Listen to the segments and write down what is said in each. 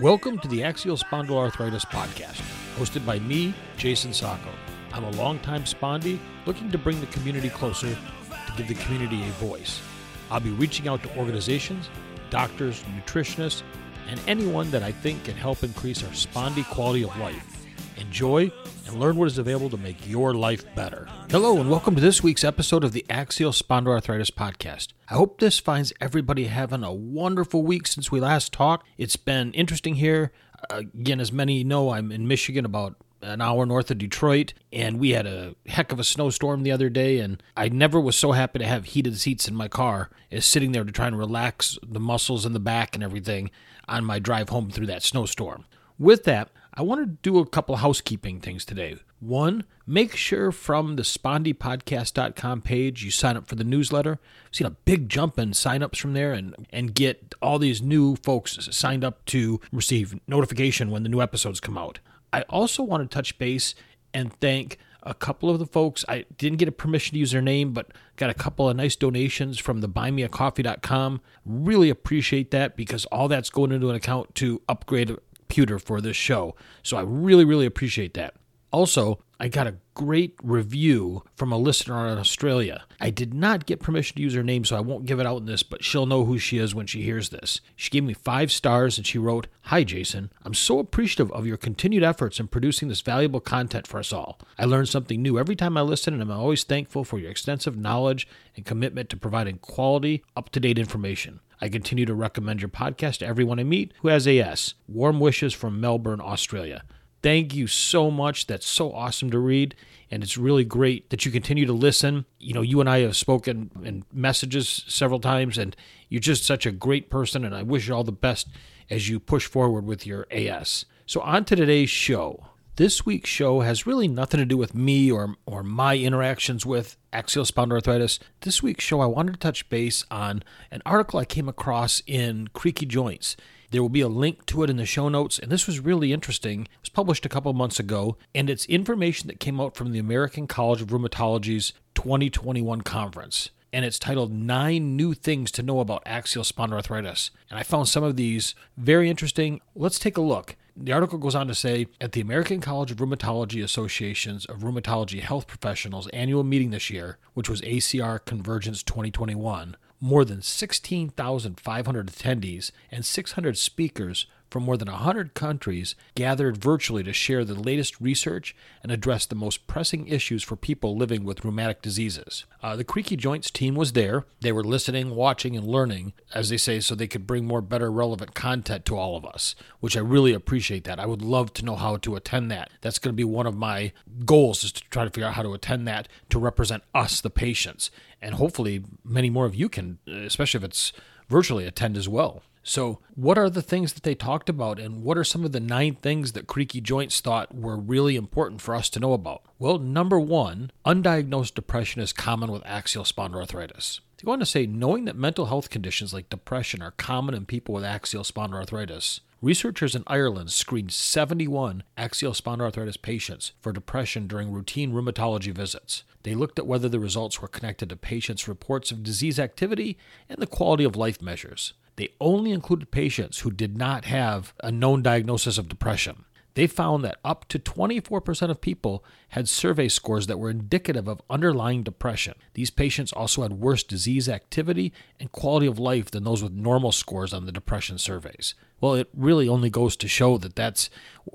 Welcome to the Axial Spondyloarthritis Podcast, hosted by me, Jason Sacco. I'm a longtime spondy looking to bring the community closer to give the community a voice. I'll be reaching out to organizations, doctors, nutritionists, and anyone that I think can help increase our spondy quality of life. Enjoy and learn what is available to make your life better. Hello, and welcome to this week's episode of the Axial Spondyloarthritis Podcast. I hope this finds everybody having a wonderful week since we last talked. It's been interesting here. Again, as many know, I'm in Michigan about an hour north of Detroit, and we had a heck of a snowstorm the other day. And I never was so happy to have heated seats in my car as sitting there to try and relax the muscles in the back and everything on my drive home through that snowstorm. With that, I want to do a couple housekeeping things today. One, make sure from the spondypodcast.com page you sign up for the newsletter. I've seen a big jump in signups from there and, and get all these new folks signed up to receive notification when the new episodes come out. I also want to touch base and thank a couple of the folks. I didn't get a permission to use their name, but got a couple of nice donations from the buymeacoffee.com. Really appreciate that because all that's going into an account to upgrade computer for this show. So I really, really appreciate that. Also, I got a great review from a listener in Australia. I did not get permission to use her name, so I won't give it out in this, but she'll know who she is when she hears this. She gave me five stars and she wrote, Hi, Jason. I'm so appreciative of your continued efforts in producing this valuable content for us all. I learn something new every time I listen, and I'm always thankful for your extensive knowledge and commitment to providing quality, up to date information. I continue to recommend your podcast to everyone I meet who has AS. Warm wishes from Melbourne, Australia. Thank you so much. That's so awesome to read. And it's really great that you continue to listen. You know, you and I have spoken in messages several times, and you're just such a great person. And I wish you all the best as you push forward with your AS. So, on to today's show. This week's show has really nothing to do with me or, or my interactions with axial spondyloarthritis. This week's show, I wanted to touch base on an article I came across in Creaky Joints. There will be a link to it in the show notes, and this was really interesting. It was published a couple months ago, and it's information that came out from the American College of Rheumatology's 2021 conference and it's titled Nine New Things to Know About Axial Spondyloarthritis. And I found some of these very interesting. Let's take a look. The article goes on to say at the American College of Rheumatology Associations of Rheumatology Health Professionals annual meeting this year, which was ACR Convergence 2021, more than 16,500 attendees and 600 speakers from more than 100 countries gathered virtually to share the latest research and address the most pressing issues for people living with rheumatic diseases. Uh, the Creaky Joints team was there. They were listening, watching, and learning, as they say, so they could bring more better, relevant content to all of us, which I really appreciate that. I would love to know how to attend that. That's going to be one of my goals is to try to figure out how to attend that to represent us, the patients. And hopefully many more of you can, especially if it's virtually, attend as well. So, what are the things that they talked about, and what are some of the nine things that Creaky Joints thought were really important for us to know about? Well, number one, undiagnosed depression is common with axial spondyloarthritis. They go on to say knowing that mental health conditions like depression are common in people with axial spondyloarthritis. Researchers in Ireland screened 71 axial spondyloarthritis patients for depression during routine rheumatology visits. They looked at whether the results were connected to patients' reports of disease activity and the quality of life measures they only included patients who did not have a known diagnosis of depression. They found that up to 24% of people had survey scores that were indicative of underlying depression. These patients also had worse disease activity and quality of life than those with normal scores on the depression surveys. Well, it really only goes to show that that's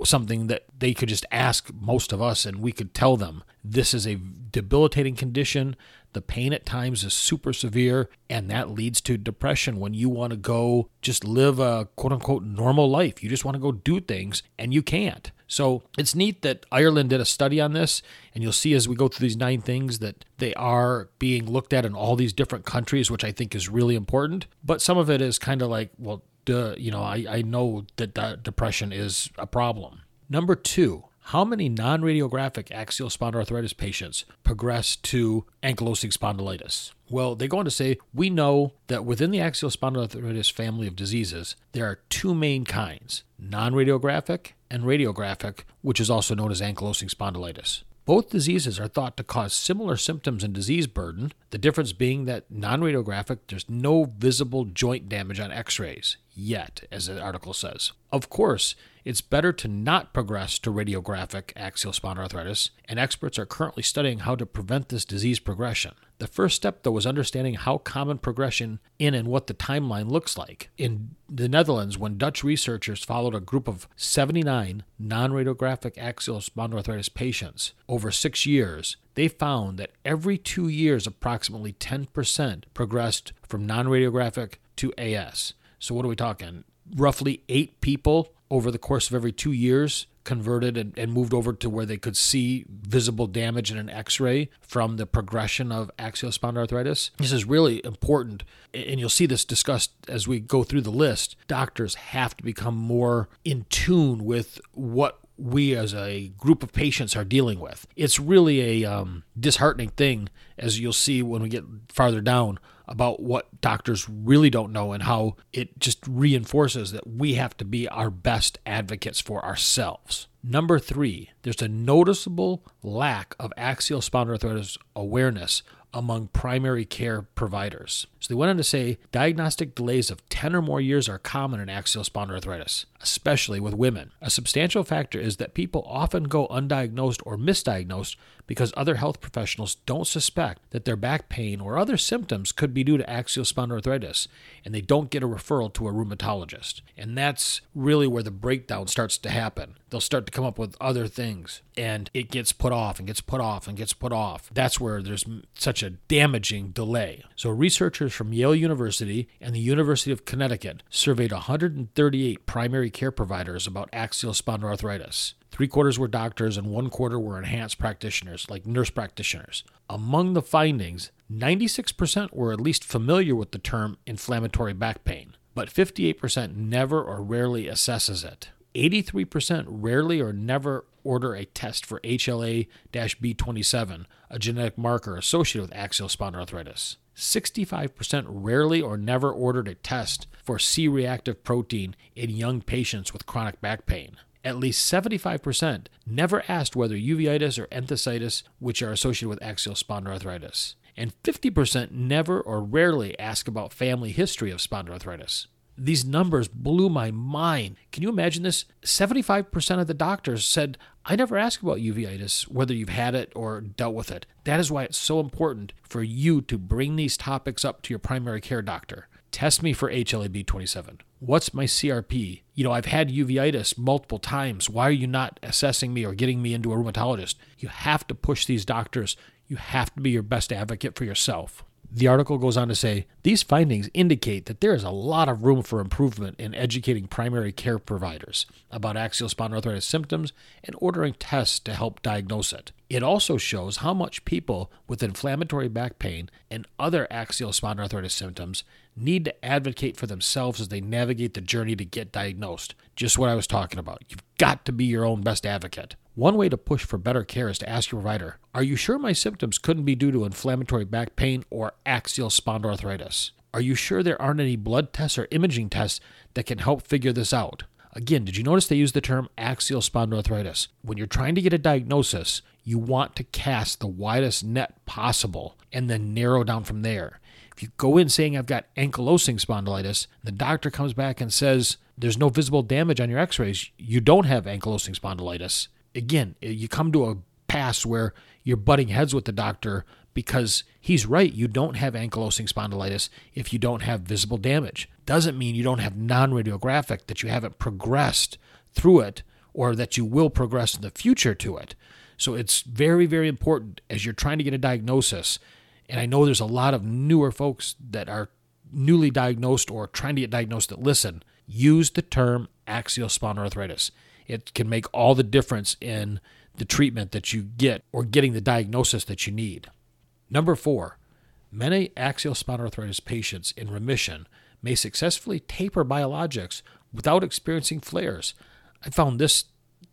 something that they could just ask most of us and we could tell them this is a debilitating condition. The pain at times is super severe, and that leads to depression when you want to go just live a quote unquote normal life. You just want to go do things, and you can't. So it's neat that Ireland did a study on this, and you'll see as we go through these nine things that they are being looked at in all these different countries, which I think is really important. But some of it is kind of like, well, duh, you know, I, I know that depression is a problem. Number two, how many non radiographic axial spondyloarthritis patients progress to ankylosing spondylitis? Well, they go on to say we know that within the axial spondyloarthritis family of diseases, there are two main kinds non radiographic and radiographic, which is also known as ankylosing spondylitis. Both diseases are thought to cause similar symptoms and disease burden, the difference being that non radiographic, there's no visible joint damage on x rays yet, as the article says. Of course, it's better to not progress to radiographic axial spondyloarthritis, and experts are currently studying how to prevent this disease progression. The first step, though, was understanding how common progression in and what the timeline looks like. In the Netherlands, when Dutch researchers followed a group of 79 non radiographic axial spondyloarthritis patients over six years, they found that every two years, approximately 10% progressed from non radiographic to AS. So, what are we talking? Roughly eight people over the course of every two years converted and, and, moved over to where they could see visible damage in an x-ray from the progression of axial spondyloarthritis. This is really important and you'll see this discussed as we go through the list. Doctors have to become more in tune with what we as a group of patients are dealing with it's really a um, disheartening thing as you'll see when we get farther down about what doctors really don't know and how it just reinforces that we have to be our best advocates for ourselves. Number three, there's a noticeable lack of axial spondyloarthritis awareness among primary care providers. So they went on to say diagnostic delays of 10 or more years are common in axial spondyloarthritis, especially with women. A substantial factor is that people often go undiagnosed or misdiagnosed because other health professionals don't suspect that their back pain or other symptoms could be due to axial spondyloarthritis, and they don't get a referral to a rheumatologist. And that's really where the breakdown starts to happen. They'll start to come up with other things, and it gets put off and gets put off and gets put off. That's where there's such a damaging delay. So, researchers from Yale University and the University of Connecticut surveyed 138 primary care providers about axial spondyloarthritis. Three quarters were doctors, and one quarter were enhanced practitioners, like nurse practitioners. Among the findings, 96% were at least familiar with the term inflammatory back pain, but 58% never or rarely assesses it. 83% rarely or never order a test for HLA B27, a genetic marker associated with axial spondyloarthritis. 65% rarely or never ordered a test for C reactive protein in young patients with chronic back pain. At least 75% never asked whether uveitis or enthesitis, which are associated with axial spondyloarthritis. And 50% never or rarely ask about family history of spondyloarthritis. These numbers blew my mind. Can you imagine this? 75% of the doctors said, I never ask about uveitis, whether you've had it or dealt with it. That is why it's so important for you to bring these topics up to your primary care doctor. Test me for HLA-B27. What's my CRP? You know, I've had uveitis multiple times. Why are you not assessing me or getting me into a rheumatologist? You have to push these doctors. You have to be your best advocate for yourself. The article goes on to say these findings indicate that there is a lot of room for improvement in educating primary care providers about axial spondyloarthritis symptoms and ordering tests to help diagnose it. It also shows how much people with inflammatory back pain and other axial spondyloarthritis symptoms need to advocate for themselves as they navigate the journey to get diagnosed. Just what I was talking about. You've got to be your own best advocate. One way to push for better care is to ask your provider Are you sure my symptoms couldn't be due to inflammatory back pain or axial spondyloarthritis? Are you sure there aren't any blood tests or imaging tests that can help figure this out? Again, did you notice they use the term axial spondyloarthritis? When you're trying to get a diagnosis, you want to cast the widest net possible and then narrow down from there. If you go in saying I've got ankylosing spondylitis, the doctor comes back and says there's no visible damage on your x rays, you don't have ankylosing spondylitis again, you come to a pass where you're butting heads with the doctor because he's right. You don't have ankylosing spondylitis if you don't have visible damage. Doesn't mean you don't have non radiographic, that you haven't progressed through it or that you will progress in the future to it. So it's very, very important as you're trying to get a diagnosis. And I know there's a lot of newer folks that are newly diagnosed or trying to get diagnosed that listen, use the term axial spondyloarthritis. It can make all the difference in the treatment that you get or getting the diagnosis that you need. Number four, many axial spondyloarthritis patients in remission may successfully taper biologics without experiencing flares. I found this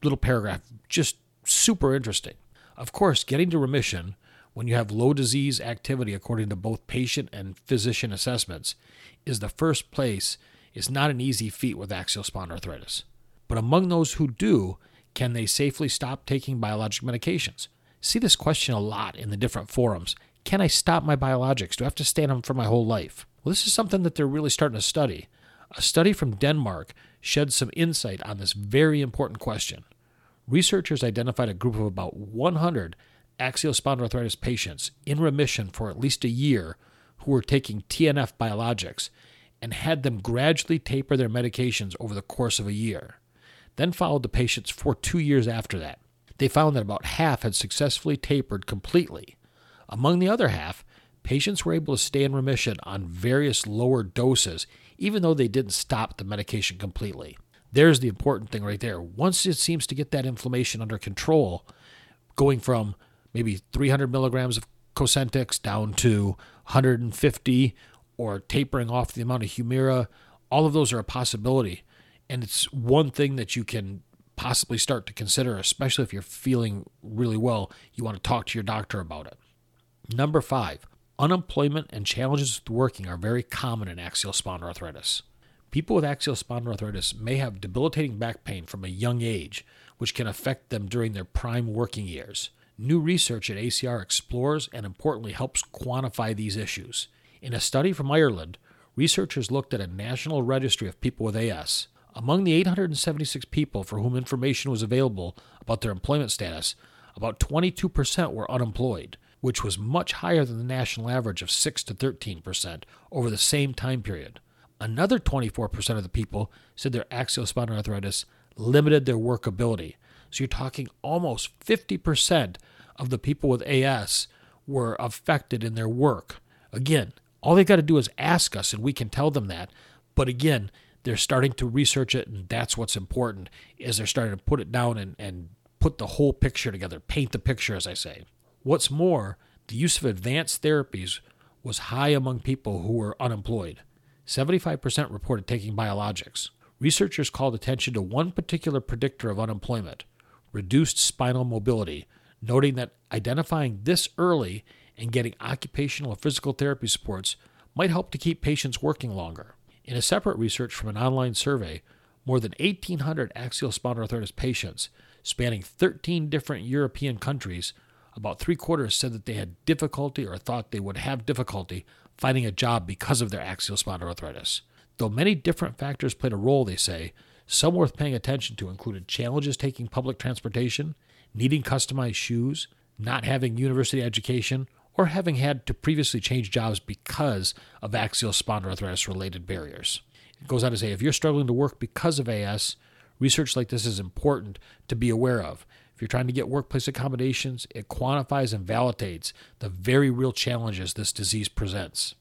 little paragraph just super interesting. Of course, getting to remission when you have low disease activity according to both patient and physician assessments is the first place is not an easy feat with axial spondyloarthritis. But among those who do, can they safely stop taking biologic medications? See this question a lot in the different forums. Can I stop my biologics? Do I have to stay on them for my whole life? Well, this is something that they're really starting to study. A study from Denmark shed some insight on this very important question. Researchers identified a group of about 100 axial spondyloarthritis patients in remission for at least a year who were taking TNF biologics and had them gradually taper their medications over the course of a year. Then followed the patients for two years after that. They found that about half had successfully tapered completely. Among the other half, patients were able to stay in remission on various lower doses, even though they didn't stop the medication completely. There's the important thing right there. Once it seems to get that inflammation under control, going from maybe 300 milligrams of Cosentyx down to 150 or tapering off the amount of Humira, all of those are a possibility. And it's one thing that you can possibly start to consider, especially if you're feeling really well. You want to talk to your doctor about it. Number five, unemployment and challenges with working are very common in axial spondyloarthritis. People with axial spondyloarthritis may have debilitating back pain from a young age, which can affect them during their prime working years. New research at ACR explores and importantly helps quantify these issues. In a study from Ireland, researchers looked at a national registry of people with AS. Among the 876 people for whom information was available about their employment status, about 22% were unemployed, which was much higher than the national average of 6 to 13% over the same time period. Another 24% of the people said their axial spondyloarthritis limited their workability. So you're talking almost 50% of the people with AS were affected in their work. Again, all they've got to do is ask us and we can tell them that. But again, they're starting to research it and that's what's important is they're starting to put it down and, and put the whole picture together, paint the picture as I say. What's more, the use of advanced therapies was high among people who were unemployed. 75% reported taking biologics. Researchers called attention to one particular predictor of unemployment reduced spinal mobility, noting that identifying this early and getting occupational or physical therapy supports might help to keep patients working longer. In a separate research from an online survey, more than 1,800 axial spondyloarthritis patients spanning 13 different European countries, about three quarters said that they had difficulty or thought they would have difficulty finding a job because of their axial spondyloarthritis. Though many different factors played a role, they say, some worth paying attention to included challenges taking public transportation, needing customized shoes, not having university education, or having had to previously change jobs because of axial spondyloarthritis related barriers. It goes on to say if you're struggling to work because of AS, research like this is important to be aware of. If you're trying to get workplace accommodations, it quantifies and validates the very real challenges this disease presents.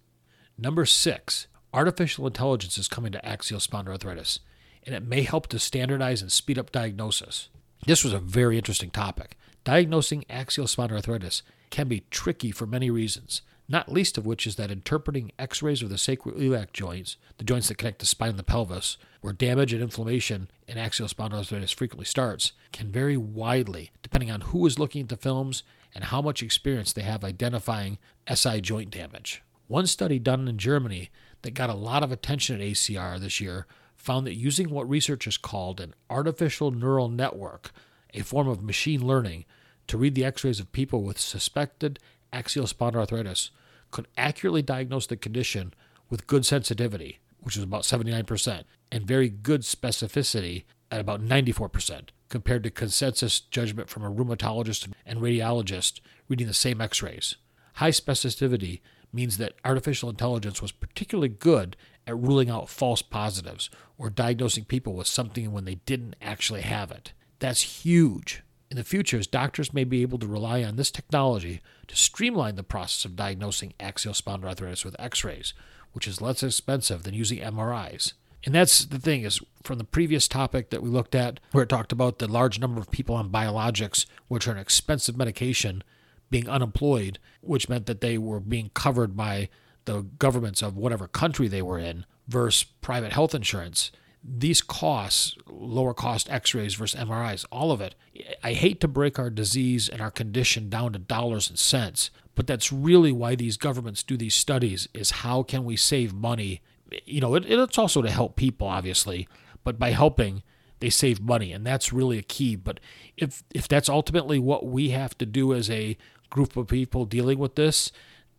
Number six, artificial intelligence is coming to axial spondyloarthritis, and it may help to standardize and speed up diagnosis. This was a very interesting topic. Diagnosing axial spondyloarthritis can be tricky for many reasons, not least of which is that interpreting x rays of the sacroiliac joints, the joints that connect the spine and the pelvis, where damage and inflammation in axial spondyloarthritis frequently starts, can vary widely depending on who is looking at the films and how much experience they have identifying SI joint damage. One study done in Germany that got a lot of attention at ACR this year found that using what researchers called an artificial neural network, a form of machine learning, to read the x rays of people with suspected axial spondyloarthritis could accurately diagnose the condition with good sensitivity, which is about 79%, and very good specificity at about 94%, compared to consensus judgment from a rheumatologist and radiologist reading the same x rays. High specificity means that artificial intelligence was particularly good at ruling out false positives or diagnosing people with something when they didn't actually have it. That's huge. In the future, doctors may be able to rely on this technology to streamline the process of diagnosing axial spondyloarthritis with x-rays, which is less expensive than using MRIs. And that's the thing is from the previous topic that we looked at where it talked about the large number of people on biologics, which are an expensive medication, being unemployed, which meant that they were being covered by the governments of whatever country they were in versus private health insurance these costs, lower cost x rays versus MRIs, all of it, I hate to break our disease and our condition down to dollars and cents, but that's really why these governments do these studies is how can we save money? You know, it, it's also to help people, obviously, but by helping, they save money, and that's really a key. But if if that's ultimately what we have to do as a group of people dealing with this,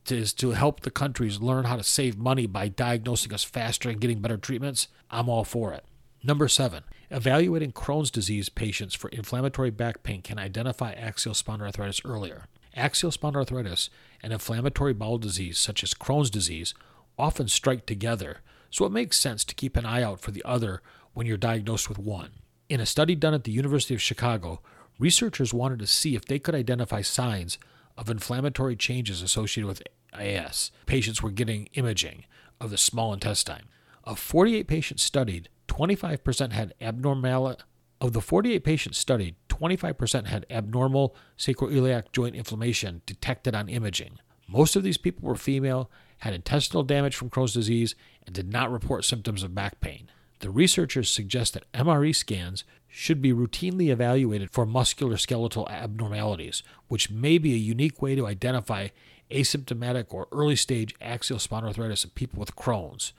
is to help the countries learn how to save money by diagnosing us faster and getting better treatments, I'm all for it. Number seven, evaluating Crohn's disease patients for inflammatory back pain can identify axial spondyloarthritis earlier. Axial spondyloarthritis and inflammatory bowel disease, such as Crohn's disease, often strike together, so it makes sense to keep an eye out for the other when you're diagnosed with one. In a study done at the University of Chicago, researchers wanted to see if they could identify signs of inflammatory changes associated with AS. Patients were getting imaging of the small intestine. Of 48 patients studied, 25% had abnormal of the 48 patients studied, 25% had abnormal sacroiliac joint inflammation detected on imaging. Most of these people were female, had intestinal damage from Crohn's disease, and did not report symptoms of back pain. The researchers suggest that MRE scans should be routinely evaluated for musculoskeletal abnormalities, which may be a unique way to identify asymptomatic or early stage axial spondyloarthritis in people with Crohn's.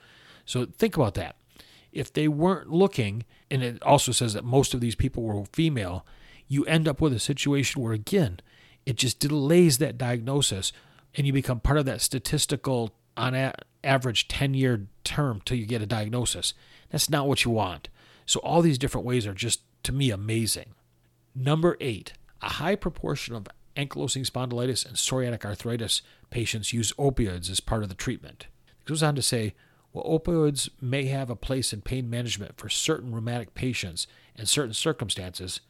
So think about that. If they weren't looking, and it also says that most of these people were female, you end up with a situation where, again, it just delays that diagnosis and you become part of that statistical, average 10 year term till you get a diagnosis. That's not what you want. So, all these different ways are just, to me, amazing. Number eight, a high proportion of ankylosing spondylitis and psoriatic arthritis patients use opioids as part of the treatment. It goes on to say, while opioids may have a place in pain management for certain rheumatic patients in certain circumstances,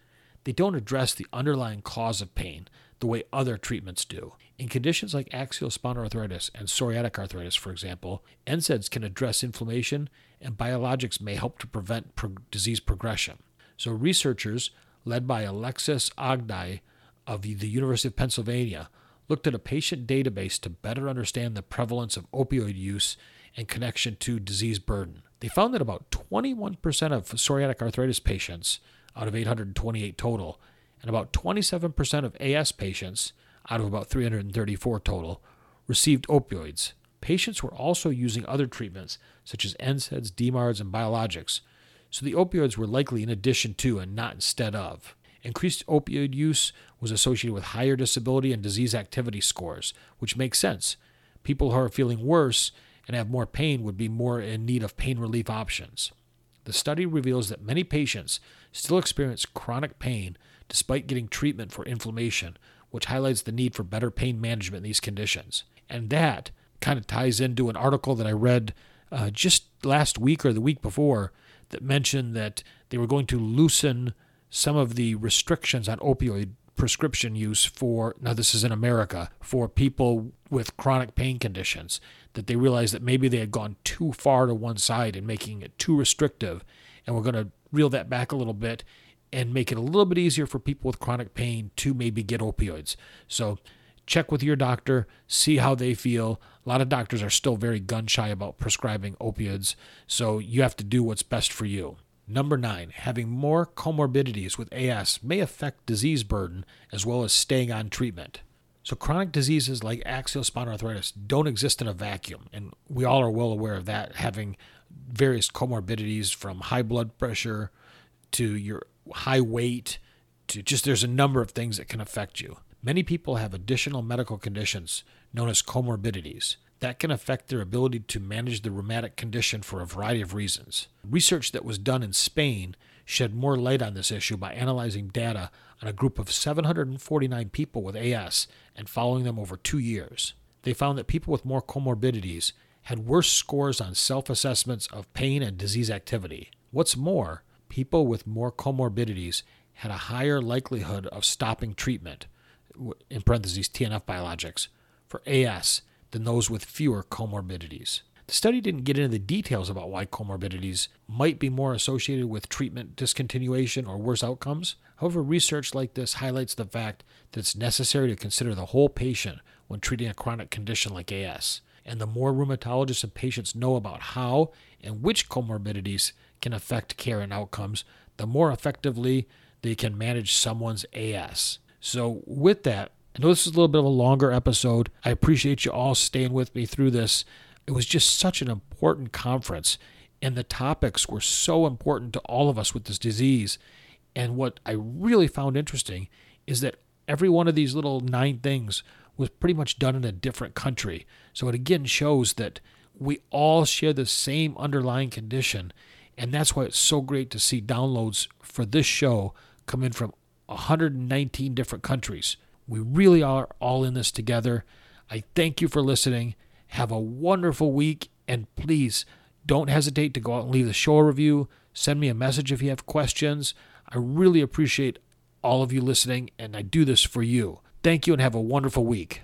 they don't address the underlying cause of pain the way other treatments do. In conditions like axial spondyloarthritis and psoriatic arthritis, for example, NSAIDs can address inflammation and biologics may help to prevent pro- disease progression. So, researchers led by Alexis Ogdie of the University of Pennsylvania looked at a patient database to better understand the prevalence of opioid use and connection to disease burden. They found that about 21% of psoriatic arthritis patients out of 828 total, and about 27% of AS patients out of about 334 total, received opioids. Patients were also using other treatments such as NSAIDs, DMARDs, and biologics, so the opioids were likely in addition to and not instead of. Increased opioid use was associated with higher disability and disease activity scores, which makes sense. People who are feeling worse and have more pain would be more in need of pain relief options. The study reveals that many patients still experience chronic pain despite getting treatment for inflammation, which highlights the need for better pain management in these conditions. And that kind of ties into an article that I read uh, just last week or the week before that mentioned that they were going to loosen some of the restrictions on opioid prescription use for now this is in America for people with chronic pain conditions that they realized that maybe they had gone too far to one side and making it too restrictive and we're going to reel that back a little bit and make it a little bit easier for people with chronic pain to maybe get opioids. So check with your doctor, see how they feel. A lot of doctors are still very gun shy about prescribing opioids, so you have to do what's best for you. Number nine, having more comorbidities with AS may affect disease burden as well as staying on treatment. So, chronic diseases like axial spondyloarthritis don't exist in a vacuum, and we all are well aware of that, having various comorbidities from high blood pressure to your high weight to just there's a number of things that can affect you. Many people have additional medical conditions known as comorbidities that can affect their ability to manage the rheumatic condition for a variety of reasons. Research that was done in Spain shed more light on this issue by analyzing data on a group of 749 people with AS and following them over two years. They found that people with more comorbidities had worse scores on self assessments of pain and disease activity. What's more, people with more comorbidities had a higher likelihood of stopping treatment, in parentheses TNF biologics, for AS than those with fewer comorbidities. The study didn't get into the details about why comorbidities might be more associated with treatment discontinuation or worse outcomes. However, research like this highlights the fact that it's necessary to consider the whole patient when treating a chronic condition like AS. And the more rheumatologists and patients know about how and which comorbidities can affect care and outcomes, the more effectively they can manage someone's AS. So, with that, I know this is a little bit of a longer episode. I appreciate you all staying with me through this. It was just such an important conference. And the topics were so important to all of us with this disease. And what I really found interesting is that every one of these little nine things was pretty much done in a different country. So it again shows that we all share the same underlying condition. And that's why it's so great to see downloads for this show come in from 119 different countries. We really are all in this together. I thank you for listening. Have a wonderful week. And please don't hesitate to go out and leave the show a review. Send me a message if you have questions. I really appreciate all of you listening, and I do this for you. Thank you and have a wonderful week.